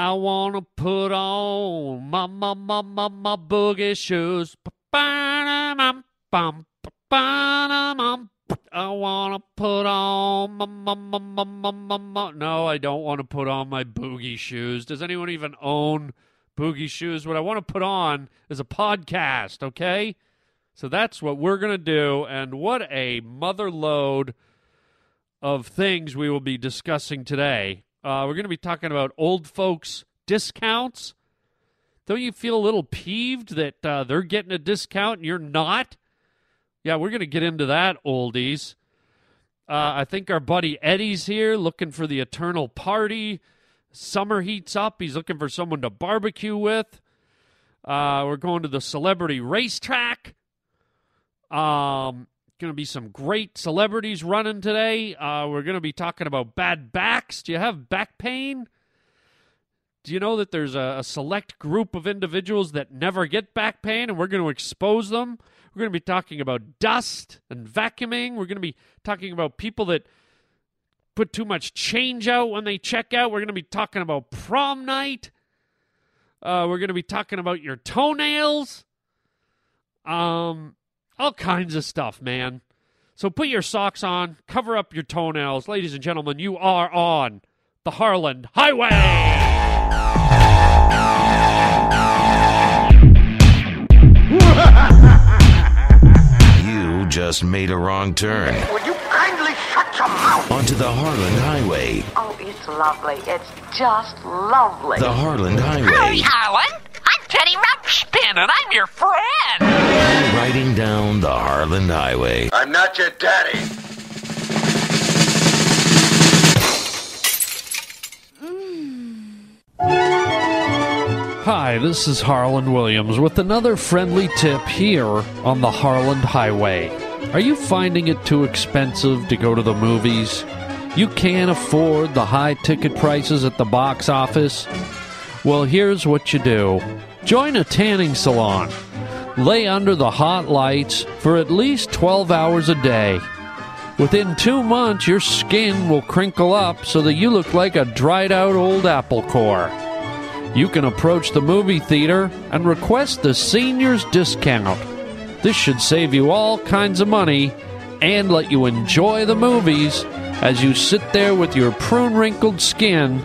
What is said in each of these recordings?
I wanna put on my my my my, my boogie shoes. I wanna put on my, my, my, my, my, my, my. No, I don't want to put on my boogie shoes. Does anyone even own boogie shoes? What I want to put on is a podcast, okay? So that's what we're gonna do, and what a mother load of things we will be discussing today. Uh, we're going to be talking about old folks discounts. Don't you feel a little peeved that uh, they're getting a discount and you're not? Yeah, we're going to get into that, oldies. Uh, I think our buddy Eddie's here looking for the eternal party. Summer heats up. He's looking for someone to barbecue with. Uh, we're going to the celebrity racetrack. Um, going to be some great celebrities running today. Uh, we're going to be talking about bad backs. Do you have back pain? Do you know that there's a, a, select group of individuals that never get back pain, and we're going to expose them? We're going to be talking about dust and vacuuming. We're going to be talking about people that put too much change out when they check out. We're going to be talking about prom night. Uh, we're going to be talking about your toenails. Um, all kinds of stuff, man. So put your socks on, cover up your toenails. Ladies and gentlemen, you are on the Harland Highway. you just made a wrong turn. Would you kindly shut your mouth? Onto the Harland Highway. Oh, it's lovely. It's just lovely. The Harland Highway. Howdy, Harland. I'm Teddy Ruxpin, and I'm your friend. Riding down the Harland Highway. I'm not your daddy. Hi, this is Harland Williams with another friendly tip here on the Harland Highway. Are you finding it too expensive to go to the movies? You can't afford the high ticket prices at the box office? Well, here's what you do join a tanning salon. Lay under the hot lights for at least 12 hours a day. Within two months, your skin will crinkle up so that you look like a dried out old apple core. You can approach the movie theater and request the senior's discount. This should save you all kinds of money and let you enjoy the movies as you sit there with your prune wrinkled skin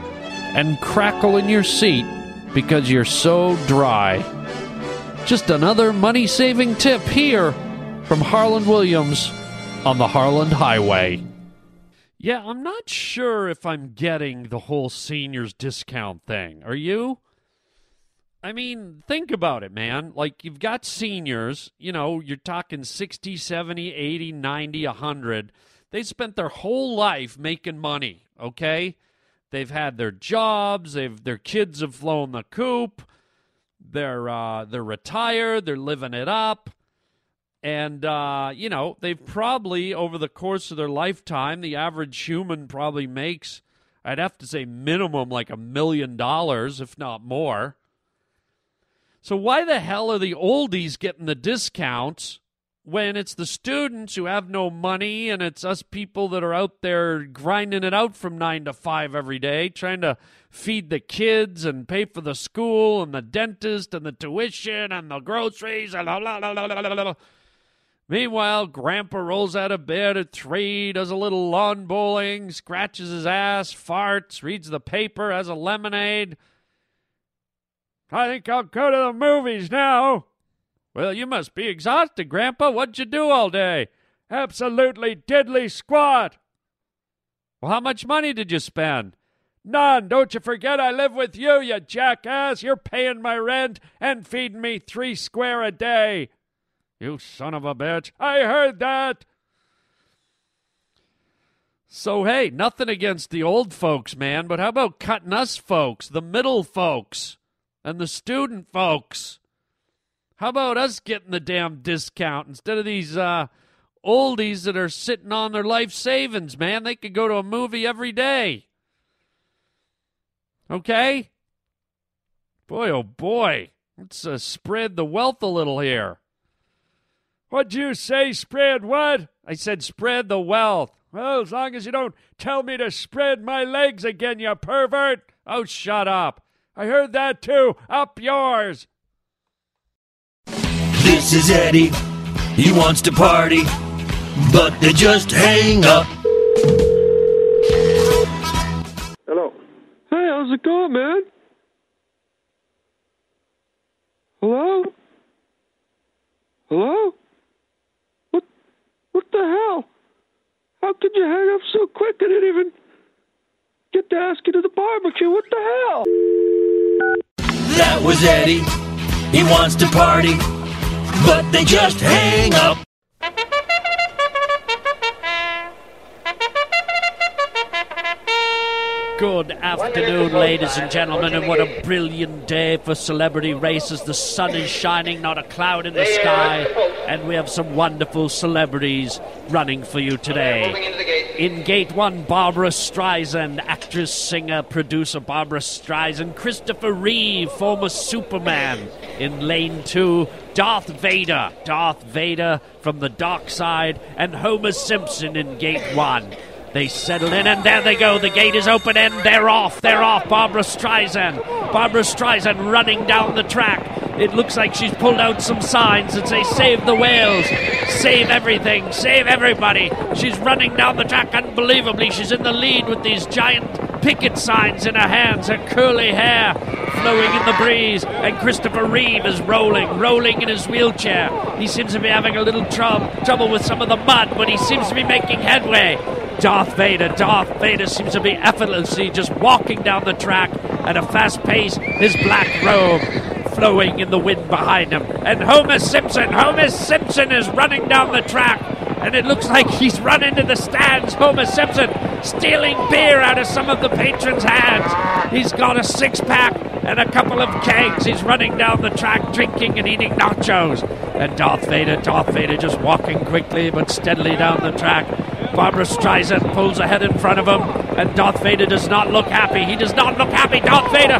and crackle in your seat because you're so dry. Just another money saving tip here from Harland Williams on the Harland Highway. Yeah, I'm not sure if I'm getting the whole seniors discount thing. Are you? I mean, think about it, man. Like, you've got seniors, you know, you're talking 60, 70, 80, 90, 100. They spent their whole life making money, okay? They've had their jobs, they've their kids have flown the coop. They're uh, they're retired, they're living it up. And, uh, you know, they've probably, over the course of their lifetime, the average human probably makes, I'd have to say, minimum like a million dollars, if not more. So, why the hell are the oldies getting the discounts when it's the students who have no money and it's us people that are out there grinding it out from nine to five every day, trying to feed the kids and pay for the school and the dentist and the tuition and the groceries and blah, blah, blah, blah, blah, blah. Meanwhile, Grandpa rolls out of bed at three, does a little lawn bowling, scratches his ass, farts, reads the paper, has a lemonade. I think I'll go to the movies now. Well, you must be exhausted, Grandpa. What'd you do all day? Absolutely diddly squat. Well, how much money did you spend? None. Don't you forget I live with you, you jackass. You're paying my rent and feeding me three square a day. You son of a bitch. I heard that. So, hey, nothing against the old folks, man, but how about cutting us folks, the middle folks, and the student folks? How about us getting the damn discount instead of these uh, oldies that are sitting on their life savings, man? They could go to a movie every day. Okay? Boy, oh boy. Let's uh, spread the wealth a little here. What'd you say, spread what? I said spread the wealth. Well, as long as you don't tell me to spread my legs again, you pervert. Oh, shut up. I heard that too. Up yours. This is Eddie. He wants to party, but they just hang up. Hello. Hey, how's it going, man? Hello? Hello? What? What the hell? How could you hang up so quick? I didn't even get to ask you to the barbecue. What the hell? That was Eddie. He wants to party, but they just hang up. Good afternoon, ladies and gentlemen, and what a brilliant day for celebrity races. The sun is shining, not a cloud in the sky, and we have some wonderful celebrities running for you today. In gate one, Barbara Streisand, actress, singer, producer Barbara Streisand, Christopher Reeve, former Superman. In lane two, Darth Vader, Darth Vader from the dark side, and Homer Simpson in gate one. They settle in, and there they go. The gate is open, and they're off. They're off. Barbara Streisand. Barbara Streisand running down the track. It looks like she's pulled out some signs that say, Save the whales, save everything, save everybody. She's running down the track unbelievably. She's in the lead with these giant picket signs in her hands, her curly hair flowing in the breeze. And Christopher Reeve is rolling, rolling in his wheelchair. He seems to be having a little trou- trouble with some of the mud, but he seems to be making headway. Darth Vader, Darth Vader seems to be effortlessly just walking down the track at a fast pace, his black robe flowing in the wind behind him. And Homer Simpson, Homer Simpson is running down the track, and it looks like he's run into the stands. Homer Simpson stealing beer out of some of the patrons' hands. He's got a six pack and a couple of kegs. He's running down the track, drinking and eating nachos. And Darth Vader, Darth Vader just walking quickly but steadily down the track. Barbara Streisand pulls ahead in front of him, and Darth Vader does not look happy. He does not look happy. Darth Vader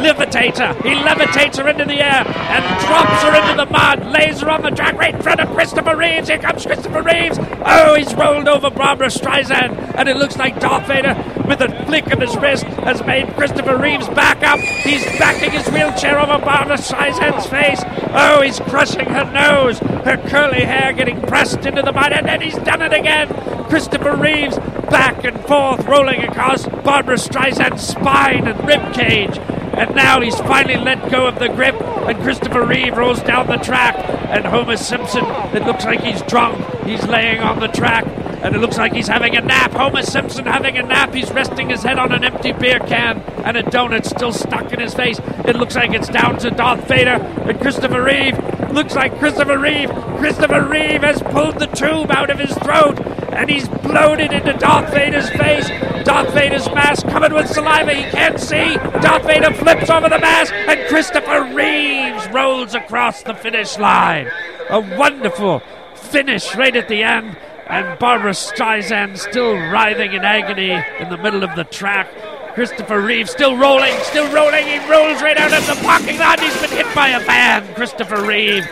levitates her. He levitates her into the air and drops her into the mud, lays her on the track right in front of Christopher Reeves. Here comes Christopher Reeves. Oh, he's rolled over Barbara Streisand, and it looks like Darth Vader, with a flick of his wrist, has made Christopher Reeves back up. He's backing his wheelchair over Barbara Streisand's face. Oh, he's crushing her nose, her curly hair getting pressed into the mud, and then he's done it again. Christopher Reeves back and forth, rolling across Barbara Streisand's spine and rib cage. And now he's finally let go of the grip, and Christopher Reeve rolls down the track. And Homer Simpson, it looks like he's drunk. He's laying on the track, and it looks like he's having a nap. Homer Simpson having a nap. He's resting his head on an empty beer can, and a donut still stuck in his face. It looks like it's down to Darth Vader and Christopher Reeve. Looks like Christopher Reeve. Christopher Reeve has pulled the tube out of his throat, and he's blown it into Darth Vader's face. Darth Vader's mask covered with saliva. He can't see. Darth Vader flips over the mask, and Christopher Reeves rolls across the finish line. A wonderful finish right at the end, and Barbara Streisand still writhing in agony in the middle of the track. Christopher Reeve still rolling, still rolling. He rolls right out of the parking lot. He's been hit by a van. Christopher Reeve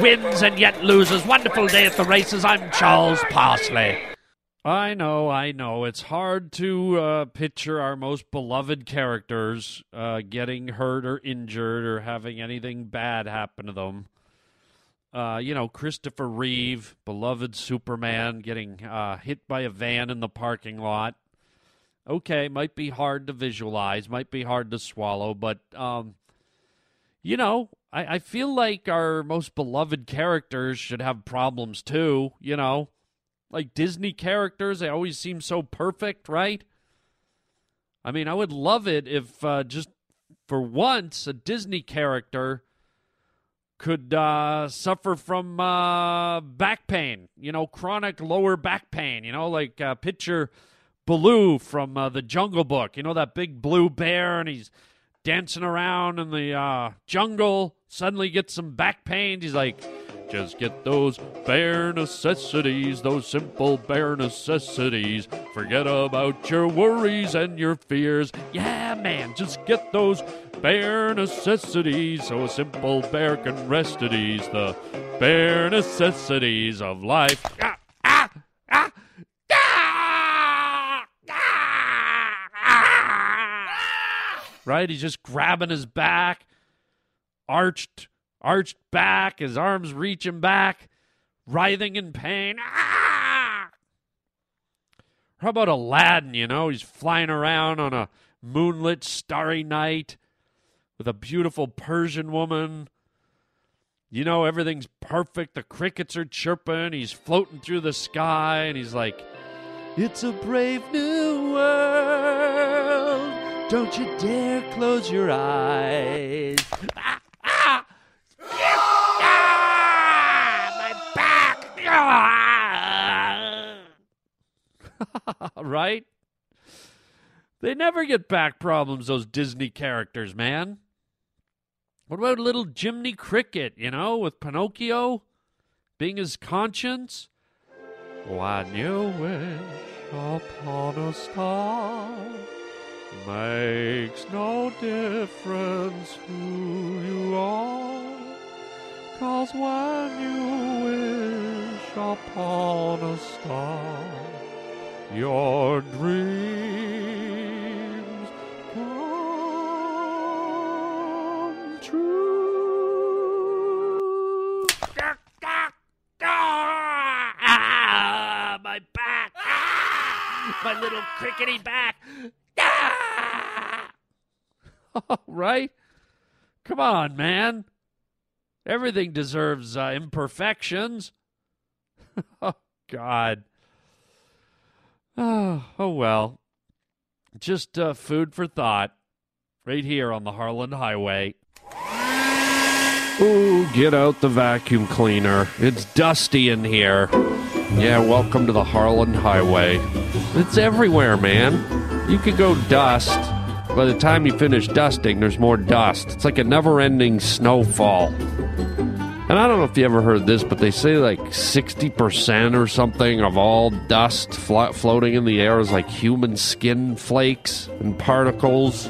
wins and yet loses. Wonderful day at the races. I'm Charles Parsley. I know, I know. It's hard to uh, picture our most beloved characters uh, getting hurt or injured or having anything bad happen to them. Uh, you know, Christopher Reeve, beloved Superman, getting uh, hit by a van in the parking lot. Okay, might be hard to visualize, might be hard to swallow, but, um, you know, I, I feel like our most beloved characters should have problems too, you know? Like Disney characters, they always seem so perfect, right? I mean, I would love it if uh, just for once a Disney character could uh, suffer from uh, back pain, you know, chronic lower back pain, you know, like uh, picture Baloo from uh, the Jungle Book, you know, that big blue bear, and he's dancing around in the uh, jungle, suddenly gets some back pain. He's like, just get those bare necessities, those simple bare necessities. Forget about your worries and your fears. Yeah, man, just get those bare necessities so a simple bear can rest at ease. The bare necessities of life. Ah, ah, ah, ah, right? He's just grabbing his back, arched, arched back, his arms reaching back, writhing in pain. Ah! How about Aladdin? You know, he's flying around on a moonlit, starry night with a beautiful Persian woman. You know, everything's perfect. The crickets are chirping. He's floating through the sky, and he's like, It's a brave new world. Don't you dare close your eyes. Ah, right? They never get back problems, those Disney characters, man. What about little Jiminy Cricket, you know, with Pinocchio being his conscience? Oh, when you wish upon a star, makes no difference who you are. Cause when you wish upon a star, your dreams come true. Ah, my back. Ah, my little crickety back. Ah! right? Come on, man. Everything deserves uh, imperfections. oh, God. Oh, oh well. Just uh, food for thought right here on the Harland Highway. Ooh, get out the vacuum cleaner. It's dusty in here. Yeah, welcome to the Harland Highway. It's everywhere, man. You could go dust. By the time you finish dusting, there's more dust. It's like a never ending snowfall. And I don't know if you ever heard this, but they say like 60% or something of all dust flo- floating in the air is like human skin flakes and particles.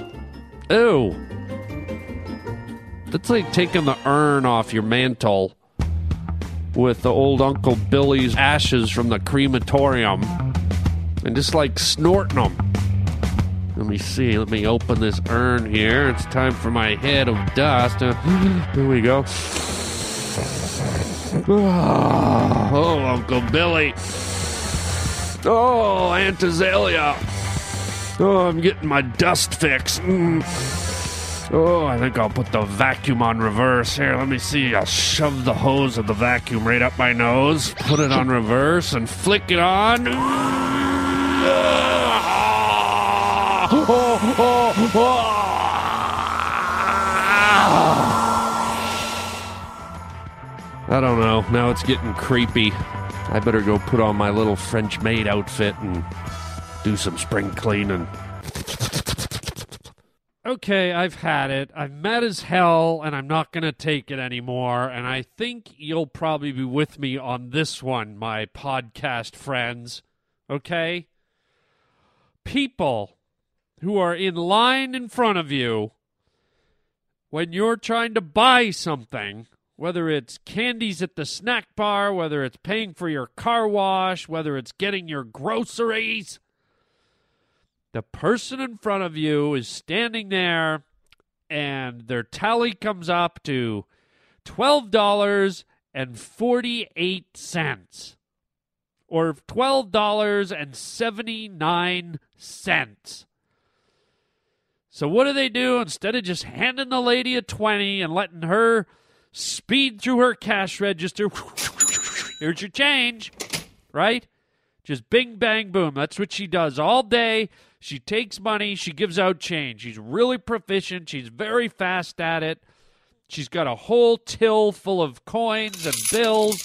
Ew. That's like taking the urn off your mantle with the old Uncle Billy's ashes from the crematorium and just like snorting them. Let me see. Let me open this urn here. It's time for my head of dust. Uh, here we go. Oh, Uncle Billy. Oh, Aunt Azalea. Oh, I'm getting my dust fix. Mm. Oh, I think I'll put the vacuum on reverse. Here, let me see. I'll shove the hose of the vacuum right up my nose, put it on reverse, and flick it on. Oh, oh, oh. I don't know. Now it's getting creepy. I better go put on my little French maid outfit and do some spring cleaning. Okay, I've had it. I'm mad as hell, and I'm not going to take it anymore. And I think you'll probably be with me on this one, my podcast friends. Okay? People who are in line in front of you when you're trying to buy something whether it's candies at the snack bar, whether it's paying for your car wash, whether it's getting your groceries. The person in front of you is standing there and their tally comes up to $12.48 or $12.79. So what do they do instead of just handing the lady a 20 and letting her speed through her cash register. Here's your change, right? Just bing, bang, boom. That's what she does all day. She takes money, she gives out change. She's really proficient, she's very fast at it. She's got a whole till full of coins and bills.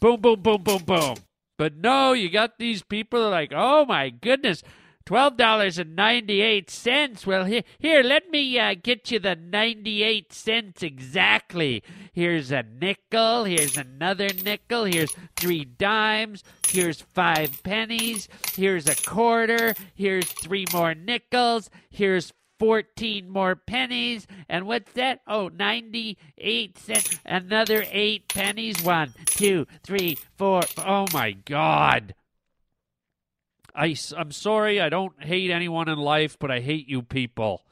Boom, boom, boom, boom, boom. But no, you got these people that are like, oh my goodness, Twelve dollars and ninety-eight cents. Well, here, here, let me uh, get you the ninety-eight cents exactly. Here's a nickel. Here's another nickel. Here's three dimes. Here's five pennies. Here's a quarter. Here's three more nickels. Here's 14 more pennies. And what's that? Oh, 98 cents. Another eight pennies. One, two, three, four. Oh, my God. I, I'm sorry, I don't hate anyone in life, but I hate you people.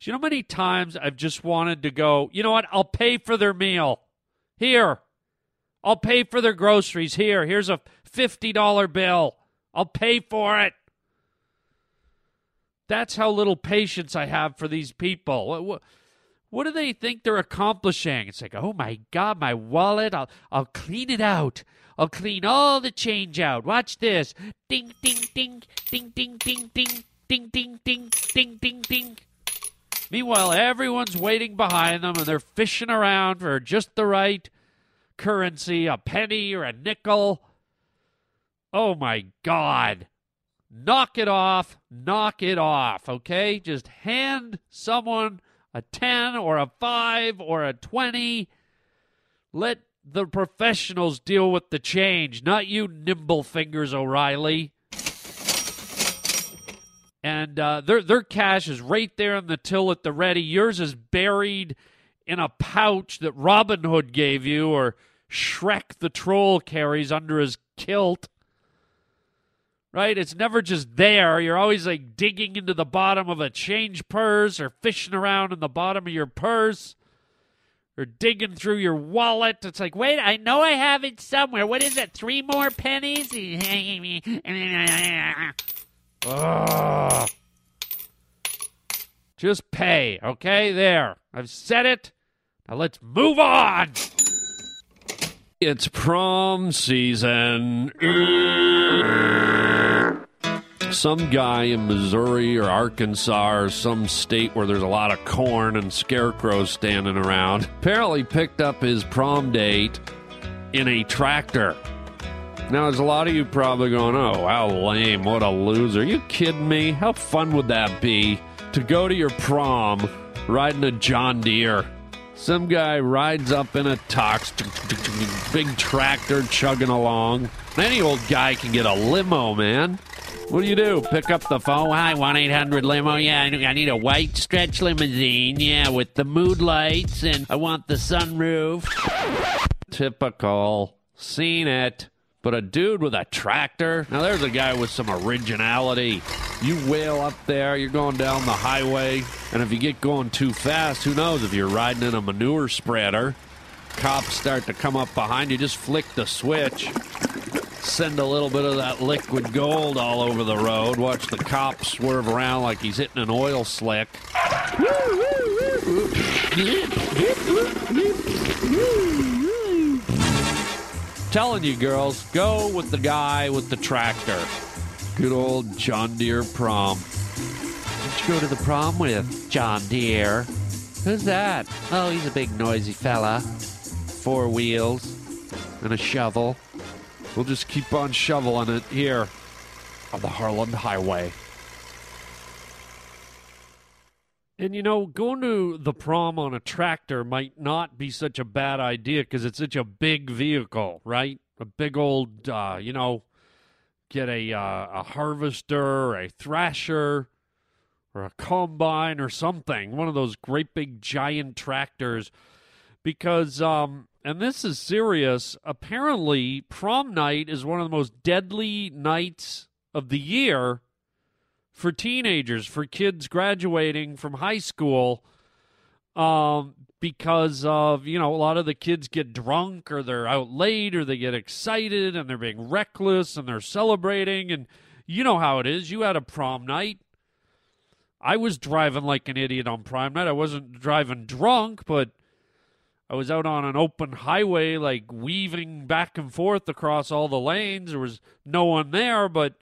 Do you know how many times I've just wanted to go, you know what? I'll pay for their meal. Here. I'll pay for their groceries. Here. Here's a $50 bill. I'll pay for it. That's how little patience I have for these people. What, what, what do they think they're accomplishing? It's like, oh my God, my wallet. I'll, I'll clean it out. I'll clean all the change out. Watch this. Ding, ding, ding, ding, ding, ding, ding, ding, ding, ding, ding, ding, ding. Meanwhile, everyone's waiting behind them and they're fishing around for just the right currency, a penny or a nickel. Oh my God. Knock it off. Knock it off, okay? Just hand someone a 10 or a 5 or a 20. Let the professionals deal with the change, not you nimble fingers O'Reilly. And uh, their their cash is right there in the till at the ready. Yours is buried in a pouch that Robin Hood gave you, or Shrek the troll carries under his kilt. Right? It's never just there. You're always like digging into the bottom of a change purse or fishing around in the bottom of your purse or digging through your wallet. It's like, wait, I know I have it somewhere. What is it? Three more pennies? Ugh. Just pay, okay? There. I've said it. Now let's move on. It's prom season. Some guy in Missouri or Arkansas or some state where there's a lot of corn and scarecrows standing around apparently picked up his prom date in a tractor. Now, there's a lot of you probably going, oh, how lame. What a loser. Are you kidding me? How fun would that be to go to your prom riding a John Deere? Some guy rides up in a tux, big tractor chugging along. Any old guy can get a limo, man. What do you do? Pick up the phone. Hi, 1 800 limo. Yeah, I need a white stretch limousine. Yeah, with the mood lights, and I want the sunroof. Typical. Seen it. But a dude with a tractor? Now, there's a guy with some originality. You wail up there, you're going down the highway, and if you get going too fast, who knows if you're riding in a manure spreader? Cops start to come up behind you, just flick the switch. Send a little bit of that liquid gold all over the road. Watch the cop swerve around like he's hitting an oil slick. Telling you, girls, go with the guy with the tractor. Good old John Deere prom. Who'd you go to the prom with, John Deere? Who's that? Oh, he's a big noisy fella. Four wheels and a shovel. We'll just keep on shoveling it here on the Harland Highway. And you know, going to the prom on a tractor might not be such a bad idea because it's such a big vehicle, right? A big old, uh, you know, get a uh, a harvester, a thrasher, or a combine, or something. One of those great big giant tractors, because um, and this is serious. Apparently, prom night is one of the most deadly nights of the year for teenagers, for kids graduating from high school, um, because of, you know, a lot of the kids get drunk or they're out late or they get excited and they're being reckless and they're celebrating. And you know how it is. You had a prom night. I was driving like an idiot on prom night. I wasn't driving drunk, but I was out on an open highway, like weaving back and forth across all the lanes. There was no one there, but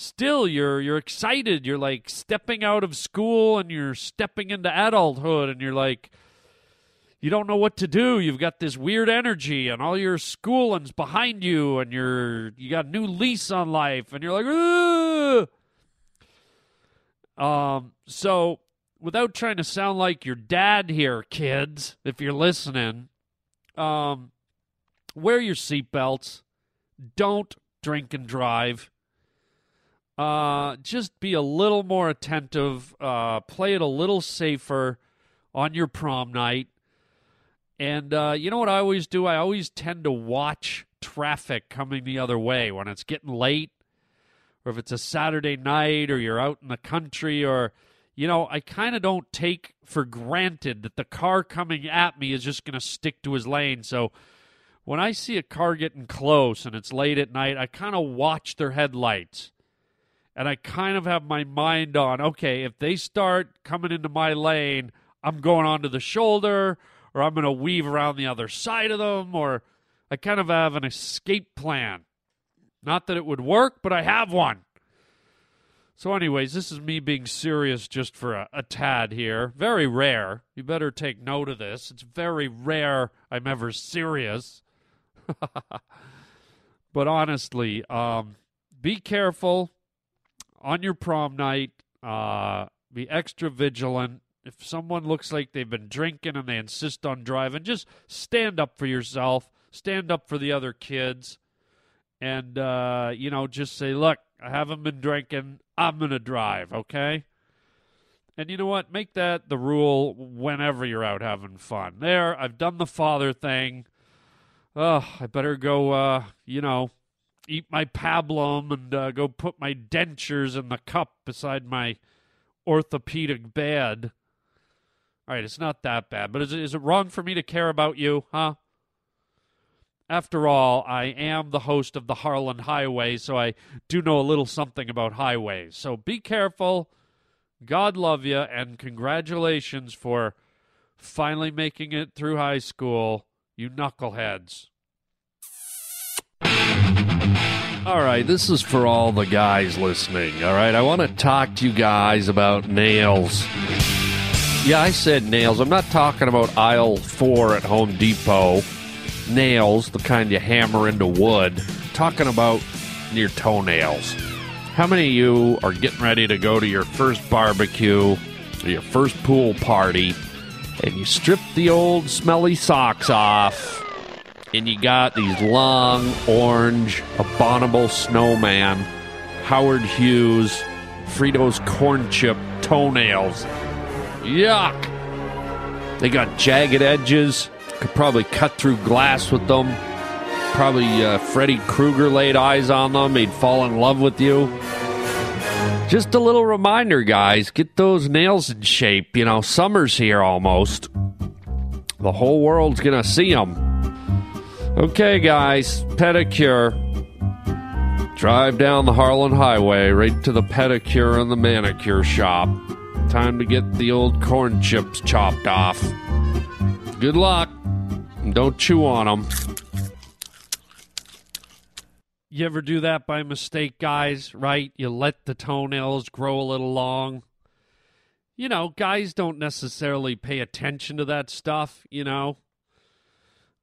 still you're you're excited you're like stepping out of school and you're stepping into adulthood and you're like you don't know what to do you've got this weird energy and all your schooling's behind you and you're you got a new lease on life and you're like Ugh! um so without trying to sound like your dad here kids if you're listening um wear your seatbelts don't drink and drive uh, just be a little more attentive, uh, play it a little safer on your prom night. And uh, you know what I always do? I always tend to watch traffic coming the other way when it's getting late, or if it's a Saturday night, or you're out in the country, or you know, I kind of don't take for granted that the car coming at me is just going to stick to his lane. So when I see a car getting close and it's late at night, I kind of watch their headlights. And I kind of have my mind on, okay, if they start coming into my lane, I'm going onto the shoulder or I'm going to weave around the other side of them or I kind of have an escape plan. Not that it would work, but I have one. So, anyways, this is me being serious just for a, a, tad here. Very rare. You better take note of this. It's very rare I'm ever serious. but honestly, um, be careful on your prom night. Uh, be extra vigilant. If someone looks like they've been drinking and they insist on driving, just stand up for yourself. Stand up for the other kids. And, uh, you know, just say, look, I haven't been drinking. I'm going to drive, okay? And you know what? Make that the rule whenever you're out having fun. There, I've done the father thing. Oh, I better go, uh, you know, eat my pablum and uh, go put my dentures in the cup beside my orthopedic bed. All right, it's not that bad, but is is it wrong for me to care about you, huh? After all, I am the host of the Harland Highway, so I do know a little something about highways. So be careful. God love you, and congratulations for finally making it through high school, you knuckleheads. All right, this is for all the guys listening. All right, I want to talk to you guys about nails. Yeah, I said nails. I'm not talking about aisle four at Home Depot nails, the kind you hammer into wood, talking about your toenails. How many of you are getting ready to go to your first barbecue or your first pool party and you strip the old smelly socks off and you got these long, orange, abominable snowman, Howard Hughes, Fritos corn chip toenails? Yuck! They got jagged edges could probably cut through glass with them. Probably uh, Freddy Krueger laid eyes on them. He'd fall in love with you. Just a little reminder, guys get those nails in shape. You know, summer's here almost. The whole world's going to see them. Okay, guys, pedicure. Drive down the Harland Highway right to the pedicure and the manicure shop. Time to get the old corn chips chopped off. Good luck. Don't chew on them. You ever do that by mistake, guys? Right? You let the toenails grow a little long. You know, guys don't necessarily pay attention to that stuff, you know.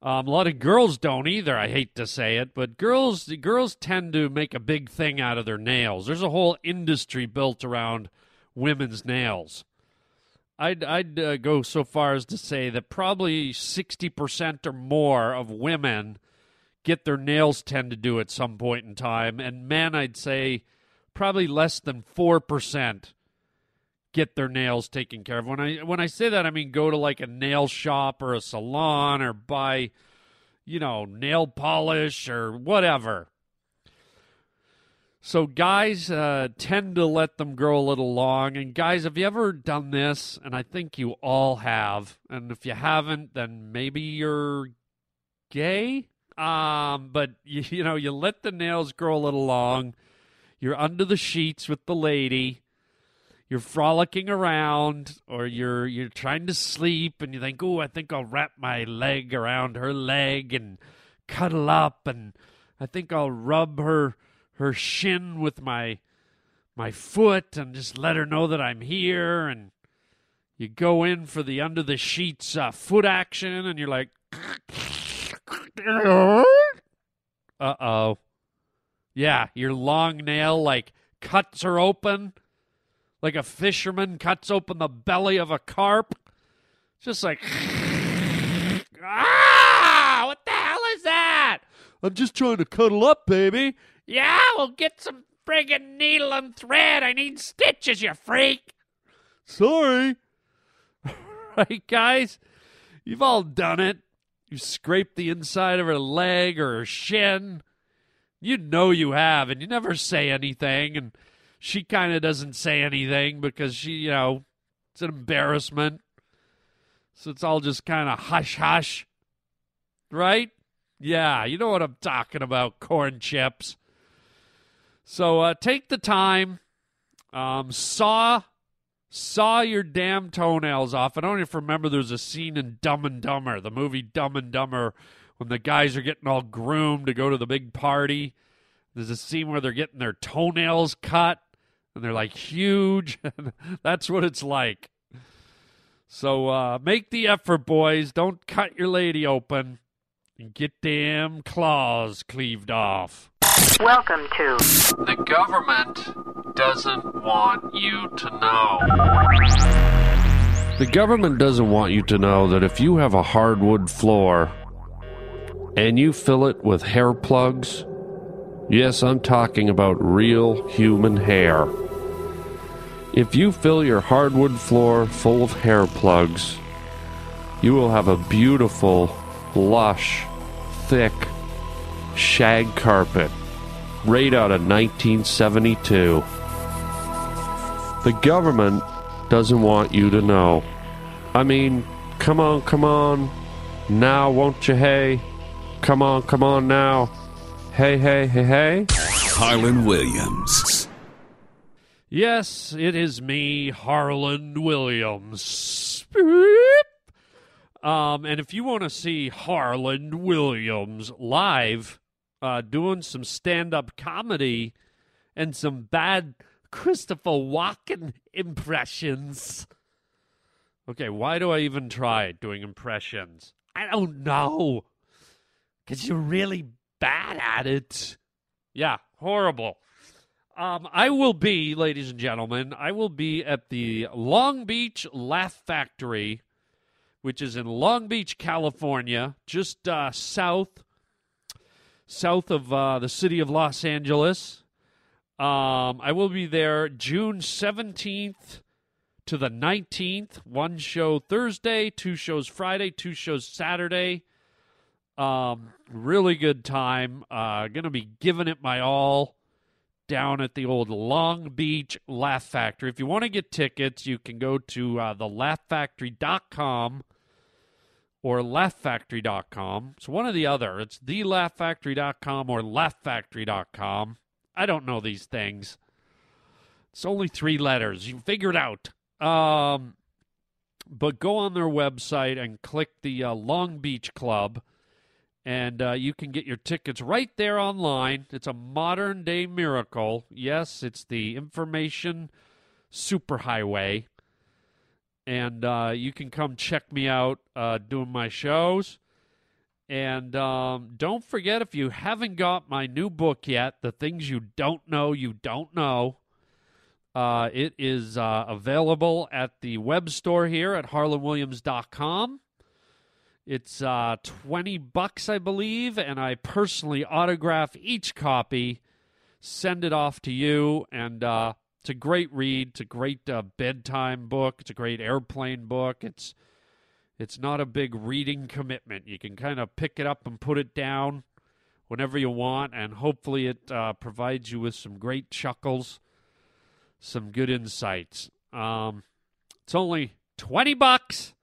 Um, a lot of girls don't either. I hate to say it, but girls girls tend to make a big thing out of their nails. There's a whole industry built around women's nails. I'd I'd uh, go so far as to say that probably sixty percent or more of women get their nails tend to at some point in time, and men, I'd say probably less than four percent get their nails taken care of. When I when I say that, I mean go to like a nail shop or a salon or buy, you know, nail polish or whatever. So guys uh, tend to let them grow a little long. And guys, have you ever done this? And I think you all have. And if you haven't, then maybe you're gay. Um, but you, you know, you let the nails grow a little long. You're under the sheets with the lady. You're frolicking around, or you're you're trying to sleep, and you think, "Oh, I think I'll wrap my leg around her leg and cuddle up, and I think I'll rub her." Her shin with my my foot and just let her know that I'm here. And you go in for the under the sheets uh, foot action and you're like uh-oh. Yeah your long nail like cuts her open. Like a fisherman cuts open the belly of a carp. Just like ah what the hell is that? I'm just trying to cuddle up baby yeah, we'll get some friggin' needle and thread. I need stitches, you freak. Sorry. right, guys? You've all done it. You scraped the inside of her leg or her shin. You know you have, and you never say anything. And she kind of doesn't say anything because she, you know, it's an embarrassment. So it's all just kind of hush hush. Right? Yeah, you know what I'm talking about, corn chips. So uh, take the time, um, saw saw your damn toenails off. I don't even remember there's a scene in Dumb and Dumber, the movie Dumb and Dumber, when the guys are getting all groomed to go to the big party. There's a scene where they're getting their toenails cut and they're like huge. That's what it's like. So uh, make the effort, boys. Don't cut your lady open and get damn claws cleaved off. Welcome to The government doesn't want you to know. The government doesn't want you to know that if you have a hardwood floor and you fill it with hair plugs, yes, I'm talking about real human hair. If you fill your hardwood floor full of hair plugs, you will have a beautiful, lush, thick shag carpet right out of 1972. The government doesn't want you to know. I mean, come on, come on. Now, won't you, hey? Come on, come on now. Hey, hey, hey, hey. Harland Williams. Yes, it is me, Harland Williams. Um, and if you want to see Harland Williams live uh, doing some stand up comedy and some bad Christopher Walken impressions. Okay, why do I even try doing impressions? I don't know. Because you're really bad at it. Yeah, horrible. Um, I will be, ladies and gentlemen, I will be at the Long Beach Laugh Factory, which is in Long Beach, California, just uh, south south of uh, the city of Los Angeles. Um, I will be there June 17th to the 19th. One show Thursday, two shows Friday, two shows Saturday. Um, really good time. Uh, gonna be giving it my all down at the old Long Beach Laugh Factory. If you want to get tickets, you can go to uh, thelaughfactory.com or laughfactory.com. It's one or the other. It's thelaughfactory.com or laughfactory.com. I don't know these things. It's only three letters. You figure it out. Um, but go on their website and click the uh, Long Beach Club, and uh, you can get your tickets right there online. It's a modern day miracle. Yes, it's the information superhighway and uh, you can come check me out uh, doing my shows. And um, don't forget, if you haven't got my new book yet, The Things You Don't Know You Don't Know, uh, it is uh, available at the web store here at harlanwilliams.com. It's uh, 20 bucks, I believe, and I personally autograph each copy, send it off to you, and uh, it's a great read. It's a great uh, bedtime book. It's a great airplane book. It's it's not a big reading commitment. You can kind of pick it up and put it down whenever you want, and hopefully it uh, provides you with some great chuckles, some good insights. Um, it's only twenty bucks.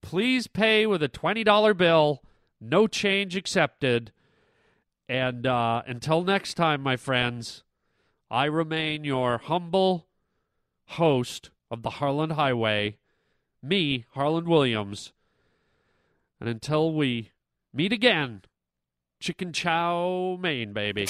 Please pay with a twenty dollar bill. No change accepted. And uh, until next time, my friends. I remain your humble host of the Harland Highway, me, Harland Williams. And until we meet again, chicken chow mein, baby.